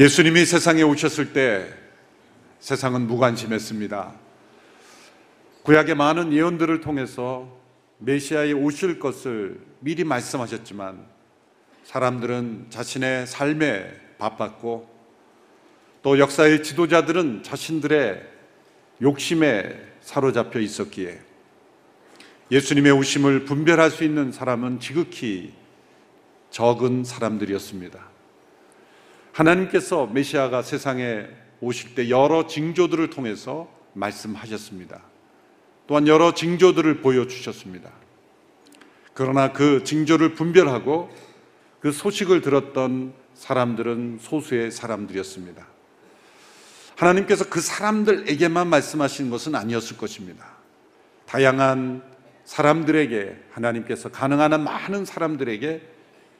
예수님이 세상에 오셨을 때 세상은 무관심했습니다. 구약의 많은 예언들을 통해서 메시아의 오실 것을 미리 말씀하셨지만 사람들은 자신의 삶에 바빴고 또 역사의 지도자들은 자신들의 욕심에 사로잡혀 있었기에 예수님의 오심을 분별할 수 있는 사람은 지극히 적은 사람들이었습니다. 하나님께서 메시아가 세상에 오실 때 여러 징조들을 통해서 말씀하셨습니다. 또한 여러 징조들을 보여주셨습니다. 그러나 그 징조를 분별하고 그 소식을 들었던 사람들은 소수의 사람들이었습니다. 하나님께서 그 사람들에게만 말씀하신 것은 아니었을 것입니다. 다양한 사람들에게 하나님께서 가능한 한 많은 사람들에게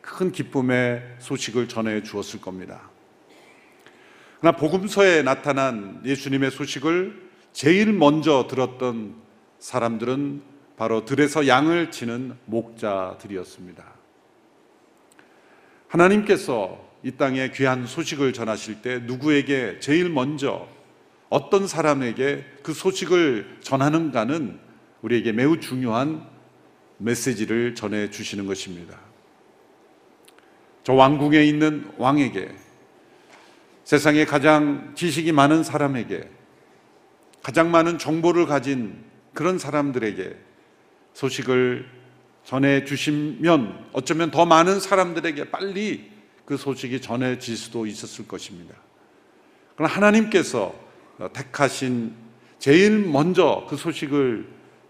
큰 기쁨의 소식을 전해 주었을 겁니다. 그러나 복음서에 나타난 예수님의 소식을 제일 먼저 들었던 사람들은 바로 들에서 양을 치는 목자들이었습니다. 하나님께서 이 땅에 귀한 소식을 전하실 때 누구에게 제일 먼저 어떤 사람에게 그 소식을 전하는가는 우리에게 매우 중요한 메시지를 전해 주시는 것입니다. 저 왕궁에 있는 왕에게 세상에 가장 지식이 많은 사람에게 가장 많은 정보를 가진 그런 사람들에게 소식을 전해 주시면 어쩌면 더 많은 사람들에게 빨리 그 소식이 전해질 수도 있었을 것입니다. 그러나 하나님께서 택하신 제일 먼저 그 소식을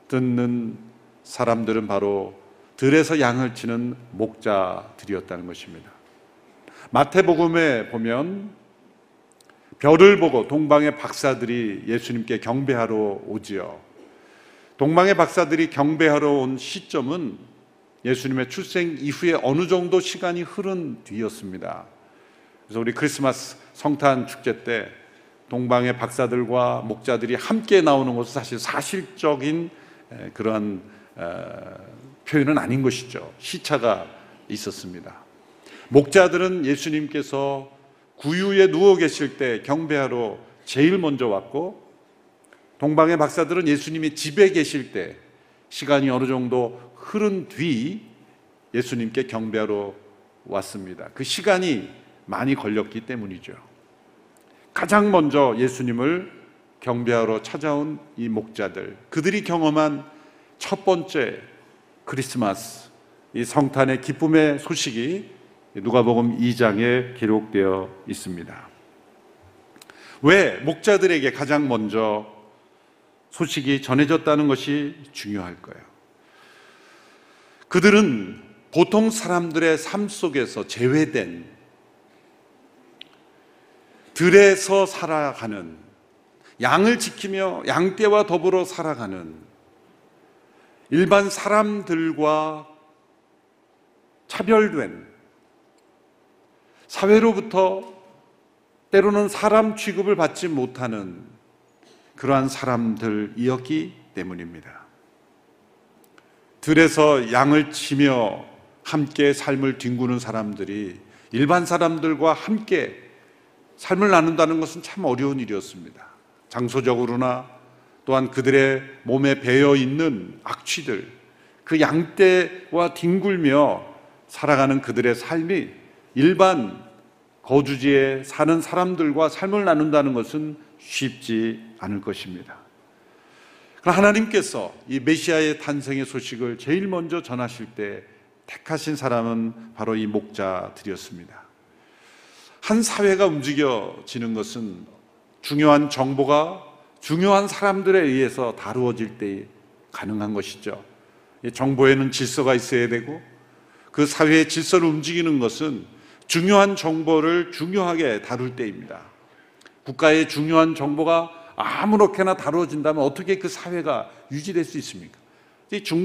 듣는 사람들은 바로 들에서 양을 치는 목자들이었다는 것입니다. 마태복음에 보면 별을 보고 동방의 박사들이 예수님께 경배하러 오지요. 동방의 박사들이 경배하러 온 시점은 예수님의 출생 이후에 어느 정도 시간이 흐른 뒤였습니다. 그래서 우리 크리스마스 성탄 축제 때 동방의 박사들과 목자들이 함께 나오는 것은 사실 사실적인 그러한 표현은 아닌 것이죠. 시차가 있었습니다. 목자들은 예수님께서 구유에 누워 계실 때 경배하러 제일 먼저 왔고 동방의 박사들은 예수님이 집에 계실 때 시간이 어느 정도 흐른 뒤 예수님께 경배하러 왔습니다. 그 시간이 많이 걸렸기 때문이죠. 가장 먼저 예수님을 경배하러 찾아온 이 목자들, 그들이 경험한 첫 번째 크리스마스, 이 성탄의 기쁨의 소식이 누가복음 2장에 기록되어 있습니다. 왜 목자들에게 가장 먼저 소식이 전해졌다는 것이 중요할까요? 그들은 보통 사람들의 삶 속에서 제외된 들에서 살아가는 양을 지키며 양떼와 더불어 살아가는 일반 사람들과 차별된 사회로부터 때로는 사람 취급을 받지 못하는 그러한 사람들이었기 때문입니다. 들에서 양을 치며 함께 삶을 뒹구는 사람들이 일반 사람들과 함께 삶을 나눈다는 것은 참 어려운 일이었습니다. 장소적으로나 또한 그들의 몸에 배어 있는 악취들, 그 양떼와 뒹굴며 살아가는 그들의 삶이 일반 거주지에 사는 사람들과 삶을 나눈다는 것은 쉽지 않을 것입니다. 하나님께서 이 메시아의 탄생의 소식을 제일 먼저 전하실 때 택하신 사람은 바로 이 목자들이었습니다. 한 사회가 움직여지는 것은 중요한 정보가 중요한 사람들에 의해서 다루어질 때 가능한 것이죠. 정보에는 질서가 있어야 되고 그 사회의 질서를 움직이는 것은 중요한 정보를 중요하게 다룰 때입니다. 국가의 중요한 정보가 아무렇게나 다루어진다면 어떻게 그 사회가 유지될 수 있습니까?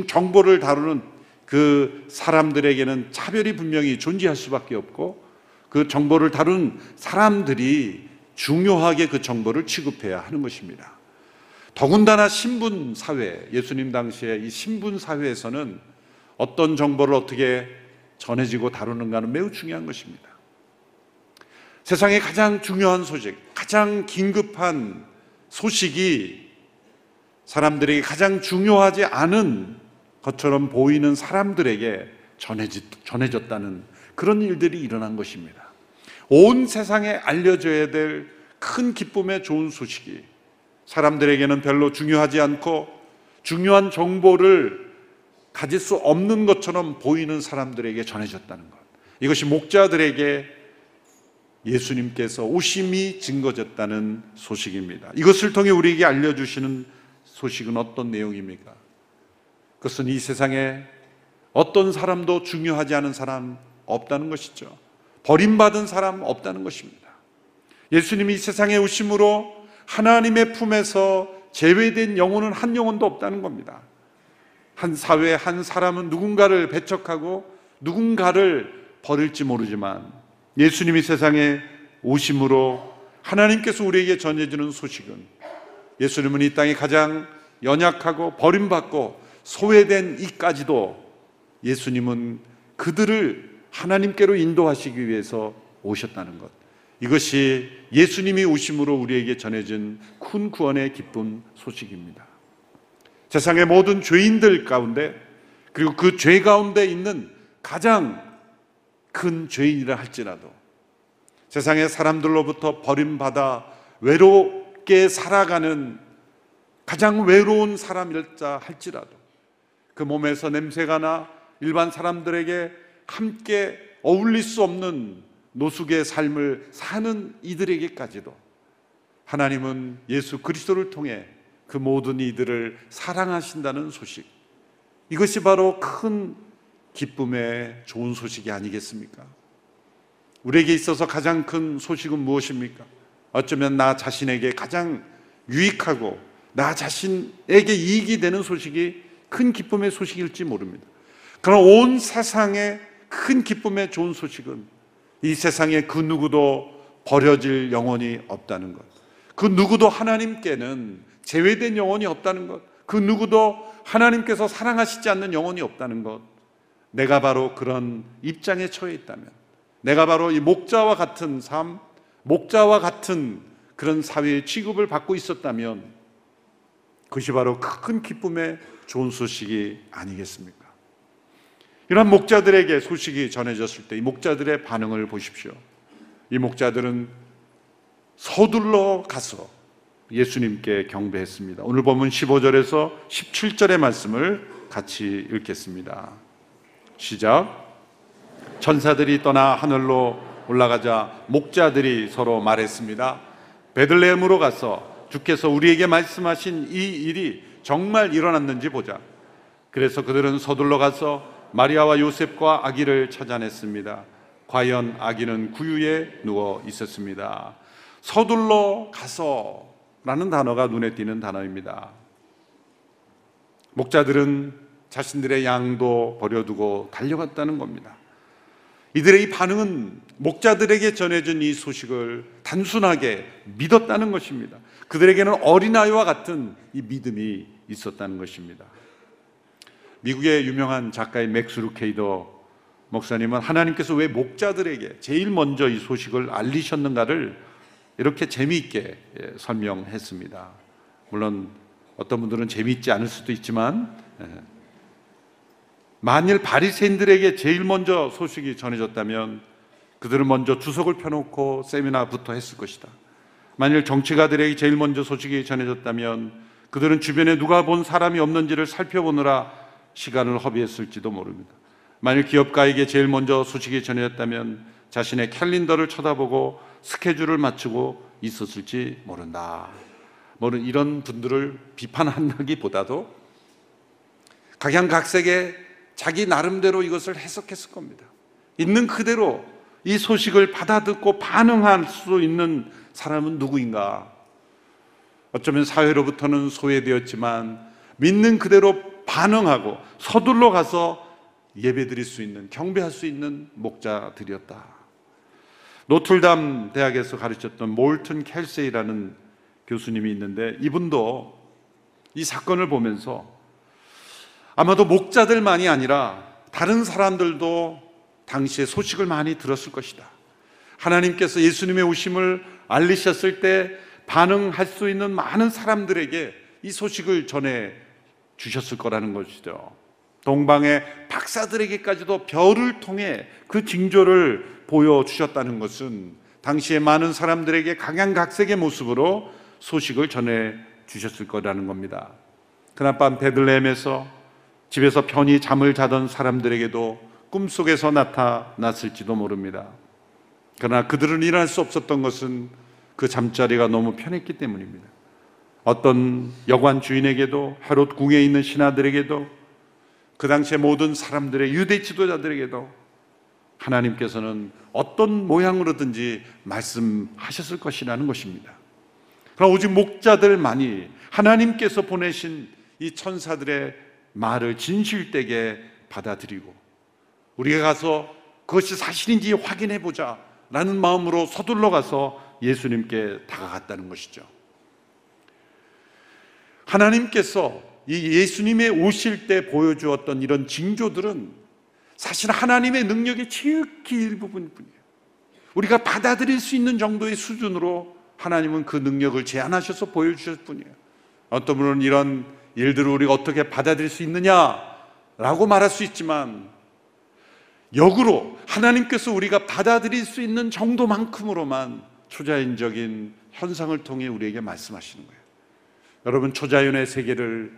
정보를 다루는 그 사람들에게는 차별이 분명히 존재할 수밖에 없고 그 정보를 다룬 사람들이 중요하게 그 정보를 취급해야 하는 것입니다. 더군다나 신분 사회, 예수님 당시에 이 신분 사회에서는 어떤 정보를 어떻게 전해지고 다루는가는 매우 중요한 것입니다. 세상에 가장 중요한 소식, 가장 긴급한 소식이 사람들에게 가장 중요하지 않은 것처럼 보이는 사람들에게 전해졌다는 그런 일들이 일어난 것입니다. 온 세상에 알려져야 될 큰 기쁨의 좋은 소식이 사람들에게는 별로 중요하지 않고 중요한 정보를 가질 수 없는 것처럼 보이는 사람들에게 전해졌다는 것. 이것이 목자들에게 예수님께서 오심이 증거졌다는 소식입니다. 이것을 통해 우리에게 알려주시는 소식은 어떤 내용입니까? 그것은 이 세상에 어떤 사람도 중요하지 않은 사람 없다는 것이죠. 버림받은 사람 없다는 것입니다. 예수님이 이 세상에 오심으로 하나님의 품에서 제외된 영혼은 한 영혼도 없다는 겁니다. 한 사회, 한 사람은 누군가를 배척하고 누군가를 버릴지 모르지만 예수님이 세상에 오심으로 하나님께서 우리에게 전해주는 소식은 예수님은 이 땅에 가장 연약하고 버림받고 소외된 이까지도 예수님은 그들을 하나님께로 인도하시기 위해서 오셨다는 것. 이것이 예수님이 오심으로 우리에게 전해진 큰 구원의 기쁜 소식입니다. 세상의 모든 죄인들 가운데 그리고 그 죄 가운데 있는 가장 큰 죄인이라 할지라도 세상의 사람들로부터 버림받아 외롭게 살아가는 가장 외로운 사람일자 할지라도 그 몸에서 냄새가 나 일반 사람들에게 함께 어울릴 수 없는 노숙의 삶을 사는 이들에게까지도 하나님은 예수 그리스도를 통해 그 모든 이들을 사랑하신다는 소식. 이것이 바로 큰 기쁨의 좋은 소식이 아니겠습니까? 우리에게 있어서 가장 큰 소식은 무엇입니까? 어쩌면 나 자신에게 가장 유익하고 나 자신에게 이익이 되는 소식이 큰 기쁨의 소식일지 모릅니다. 그러나 온 세상에 큰 기쁨의 좋은 소식은 이 세상에 그 누구도 버려질 영혼이 없다는 것. 그 누구도 하나님께는 제외된 영혼이 없다는 것. 그 누구도 하나님께서 사랑하시지 않는 영혼이 없다는 것. 내가 바로 그런 입장에 처해 있다면, 내가 바로 이 목자와 같은 삶, 목자와 같은 그런 사회의 취급을 받고 있었다면, 그것이 바로 큰 기쁨의 좋은 소식이 아니겠습니까? 이런 목자들에게 소식이 전해졌을 때 이 목자들의 반응을 보십시오. 이 목자들은 서둘러 가서 예수님께 경배했습니다. 오늘 보면 15절에서 17절의 말씀을 같이 읽겠습니다. 시작. 천사들이 떠나 하늘로 올라가자 목자들이 서로 말했습니다. 베들레헴으로 가서 주께서 우리에게 말씀하신 이 일이 정말 일어났는지 보자. 그래서 그들은 서둘러 가서 마리아와 요셉과 아기를 찾아냈습니다. 과연 아기는 구유에 누워 있었습니다. 서둘러 가서 라는 단어가 눈에 띄는 단어입니다. 목자들은 자신들의 양도 버려두고 달려갔다는 겁니다. 이들의 이 반응은 목자들에게 전해진 이 소식을 단순하게 믿었다는 것입니다. 그들에게는 어린아이와 같은 이 믿음이 있었다는 것입니다. 미국의 유명한 작가인 맥스 루케이더 목사님은 하나님께서 왜 목자들에게 제일 먼저 이 소식을 알리셨는가를 이렇게 재미있게 예, 설명했습니다. 물론 어떤 분들은 재미있지 않을 수도 있지만 예. 만일 바리새인들에게 제일 먼저 소식이 전해졌다면 그들은 먼저 주석을 펴놓고 세미나부터 했을 것이다. 만일 정치가들에게 제일 먼저 소식이 전해졌다면 그들은 주변에 누가 본 사람이 없는지를 살펴보느라 시간을 허비했을지도 모릅니다. 만일 기업가에게 제일 먼저 소식이 전해졌다면 자신의 캘린더를 쳐다보고 스케줄을 맞추고 있었을지 모른다. 뭐는 이런 분들을 비판한다기보다도 각양각색의 자기 나름대로 이것을 해석했을 겁니다. 있는 그대로 이 소식을 받아듣고 반응할 수 있는 사람은 누구인가? 어쩌면 사회로부터는 소외되었지만 믿는 그대로 반응하고 서둘러 가서 예배 드릴 수 있는 경배할 수 있는 목자들이었다. 노틀담 대학에서 가르쳤던 몰튼 켈세이라는 교수님이 있는데 이분도 이 사건을 보면서 아마도 목자들만이 아니라 다른 사람들도 당시에 소식을 많이 들었을 것이다. 하나님께서 예수님의 오심을 알리셨을 때 반응할 수 있는 많은 사람들에게 이 소식을 전해 주셨을 거라는 것이죠. 동방의 박사들에게까지도 별을 통해 그 징조를 보여주셨다는 것은 당시에 많은 사람들에게 각양각색의 모습으로 소식을 전해 주셨을 거라는 겁니다. 그날 밤 베들레헴에서 집에서 편히 잠을 자던 사람들에게도 꿈속에서 나타났을지도 모릅니다. 그러나 그들은 일어날 수 없었던 것은 그 잠자리가 너무 편했기 때문입니다. 어떤 여관 주인에게도 헤롯 궁에 있는 신하들에게도 그 당시에 모든 사람들의 유대 지도자들에게도 하나님께서는 어떤 모양으로든지 말씀하셨을 것이라는 것입니다. 그러나 오직 목자들만이 하나님께서 보내신 이 천사들의 말을 진실되게 받아들이고 우리가 가서 그것이 사실인지 확인해 보자 라는 마음으로 서둘러 가서 예수님께 다가갔다는 것이죠. 하나님께서 이 예수님의 오실 때 보여주었던 이런 징조들은 사실 하나님의 능력의 지극히 일부분 뿐이에요. 우리가 받아들일 수 있는 정도의 수준으로 하나님은 그 능력을 제한하셔서 보여주셨을 뿐이에요. 어떤 분은 이런 일들을 우리가 어떻게 받아들일 수 있느냐라고 말할 수 있지만 역으로 하나님께서 우리가 받아들일 수 있는 정도만큼으로만 초자연적인 현상을 통해 우리에게 말씀하시는 거예요. 여러분 초자연의 세계를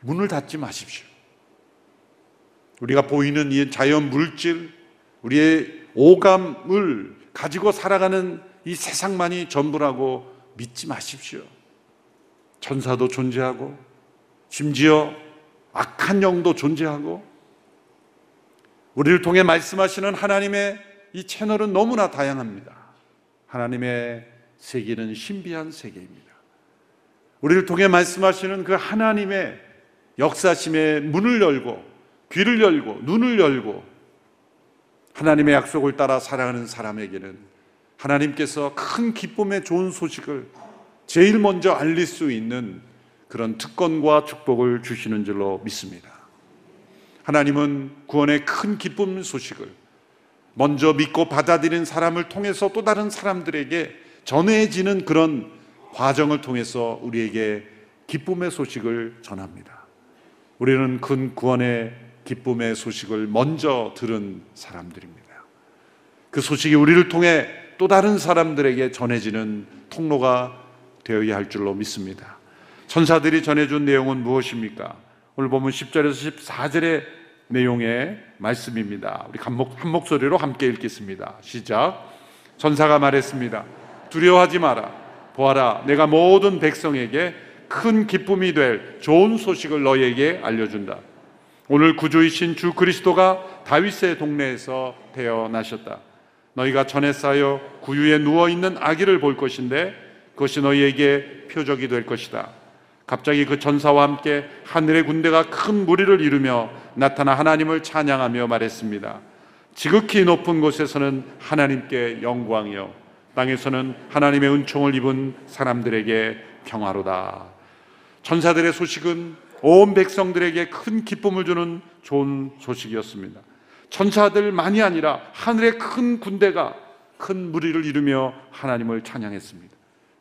문을 닫지 마십시오. 우리가 보이는 이 자연 물질, 우리의 오감을 가지고 살아가는 이 세상만이 전부라고 믿지 마십시오. 천사도 존재하고, 심지어 악한 영도 존재하고, 우리를 통해 말씀하시는 하나님의 이 채널은 너무나 다양합니다. 하나님의 세계는 신비한 세계입니다. 우리를 통해 말씀하시는 그 하나님의 역사심의 문을 열고 귀를 열고 눈을 열고 하나님의 약속을 따라 살아가는 사람에게는 하나님께서 큰 기쁨의 좋은 소식을 제일 먼저 알릴 수 있는 그런 특권과 축복을 주시는 줄로 믿습니다. 하나님은 구원의 큰 기쁨 소식을 먼저 믿고 받아들인 사람을 통해서 또 다른 사람들에게 전해지는 그런 과정을 통해서 우리에게 기쁨의 소식을 전합니다. 우리는 큰 구원의 기쁨의 소식을 먼저 들은 사람들입니다. 그 소식이 우리를 통해 또 다른 사람들에게 전해지는 통로가 되어야 할 줄로 믿습니다. 천사들이 전해준 내용은 무엇입니까? 오늘 보면 10절에서 14절의 내용의 말씀입니다. 우리 한, 목소리로 함께 읽겠습니다. 시작. 전사가 말했습니다. 두려워하지 마라. 보아라, 내가 모든 백성에게 큰 기쁨이 될 좋은 소식을 너에게 알려준다. 오늘 구주이신 주 그리스도가 다윗의 동네에서 태어나셨다. 너희가 전에 쌓여 구유에 누워 있는 아기를 볼 것인데 그것이 너희에게 표적이 될 것이다. 갑자기 그 전사와 함께 하늘의 군대가 큰 무리를 이루며 나타나 하나님을 찬양하며 말했습니다. 지극히 높은 곳에서는 하나님께 영광이요 땅에서는 하나님의 은총을 입은 사람들에게 평화로다. 천사들의 소식은 온 백성들에게 큰 기쁨을 주는 좋은 소식이었습니다. 천사들만이 아니라 하늘의 큰 군대가 큰 무리를 이루며 하나님을 찬양했습니다.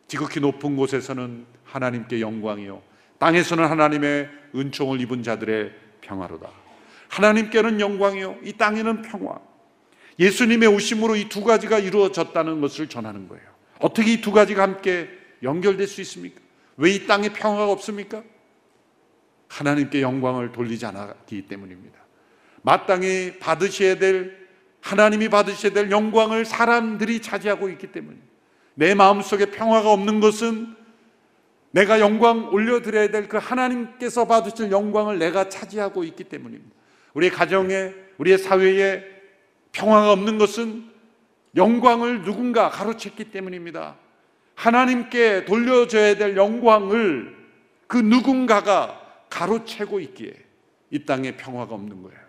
지극히 높은 곳에서는 하나님께 영광이요. 땅에서는 하나님의 은총을 입은 자들의 평화로다. 하나님께는 영광이요. 이 땅에는 평화. 예수님의 오심으로 이 두 가지가 이루어졌다는 것을 전하는 거예요. 어떻게 이 두 가지가 함께 연결될 수 있습니까? 왜 이 땅에 평화가 없습니까? 하나님께 영광을 돌리지 않았기 때문입니다. 마땅히 받으셔야 될 하나님이 받으셔야 될 영광을 사람들이 차지하고 있기 때문입니다. 내 마음속에 평화가 없는 것은 내가 영광 올려드려야 될 그 하나님께서 받으실 영광을 내가 차지하고 있기 때문입니다. 우리 가정에, 우리의 사회에 평화가 없는 것은 영광을 누군가 가로챘기 때문입니다. 하나님께 돌려줘야 될 영광을 그 누군가가 가로채고 있기에 이 땅에 평화가 없는 거예요.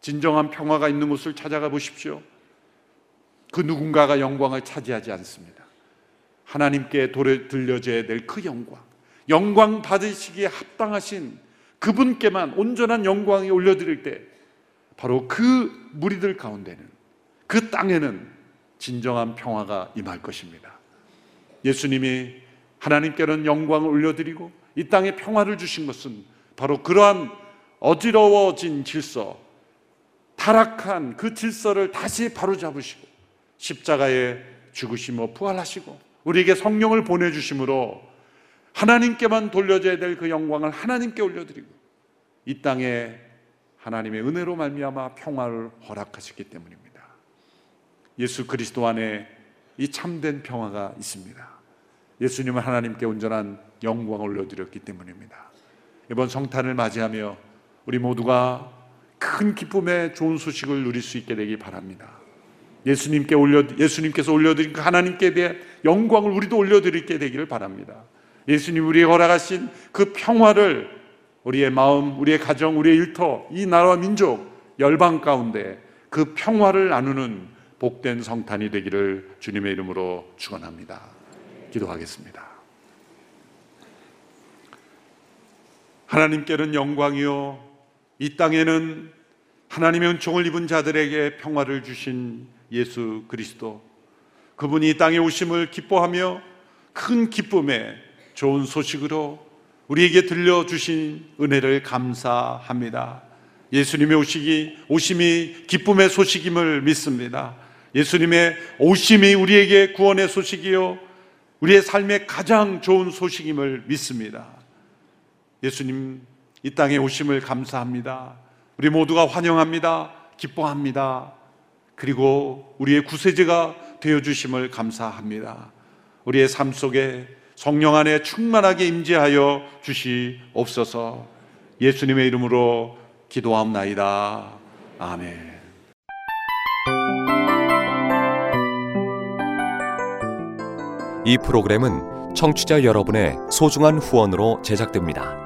진정한 평화가 있는 곳을 찾아가 보십시오. 그 누군가가 영광을 차지하지 않습니다. 하나님께 들려줘야 될 그 영광, 영광 받으시기에 합당하신 그분께만 온전한 영광이 올려드릴 때 바로 그 무리들 가운데는 그 땅에는 진정한 평화가 임할 것입니다. 예수님이 하나님께는 영광을 올려드리고 이 땅에 평화를 주신 것은 바로 그러한 어지러워진 질서, 타락한 그 질서를 다시 바로잡으시고 십자가에 죽으시며 부활하시고 우리에게 성령을 보내주심으로 하나님께만 돌려져야 될 그 영광을 하나님께 올려드리고 이 땅에 하나님의 은혜로 말미암아 평화를 허락하셨기 때문입니다. 예수 그리스도 안에 이 참된 평화가 있습니다. 예수님은 하나님께 온전한 영광을 올려드렸기 때문입니다. 이번 성탄을 맞이하며 우리 모두가 큰 기쁨의 좋은 소식을 누릴 수 있게 되기 바랍니다. 예수님께 올려 예수님께서 올려드린 그 하나님께 대한 영광을 우리도 올려드리게 되기를 바랍니다. 예수님 우리에 허락하신 그 평화를 우리의 마음, 우리의 가정, 우리의 일터, 이 나라와 민족, 열방 가운데 그 평화를 나누는 복된 성탄이 되기를 주님의 이름으로 축원합니다. 기도하겠습니다. 하나님께는 영광이요 이 땅에는 하나님의 은총을 입은 자들에게 평화를 주신 예수 그리스도 그분이 이 땅에 오심을 기뻐하며 큰 기쁨에 좋은 소식으로 우리에게 들려주신 은혜를 감사합니다. 예수님의 오시기, 오심이 기쁨의 소식임을 믿습니다. 예수님의 오심이 우리에게 구원의 소식이요. 우리의 삶의 가장 좋은 소식임을 믿습니다. 예수님 이 땅에 오심을 감사합니다. 우리 모두가 환영합니다. 기뻐합니다. 그리고 우리의 구세주가 되어 주심을 감사합니다. 우리의 삶 속에 성령 안에 충만하게 임재하여 주시옵소서. 예수님의 이름으로 기도함나이다. 아멘. 이 프로그램은 청취자 여러분의 소중한 후원으로 제작됩니다.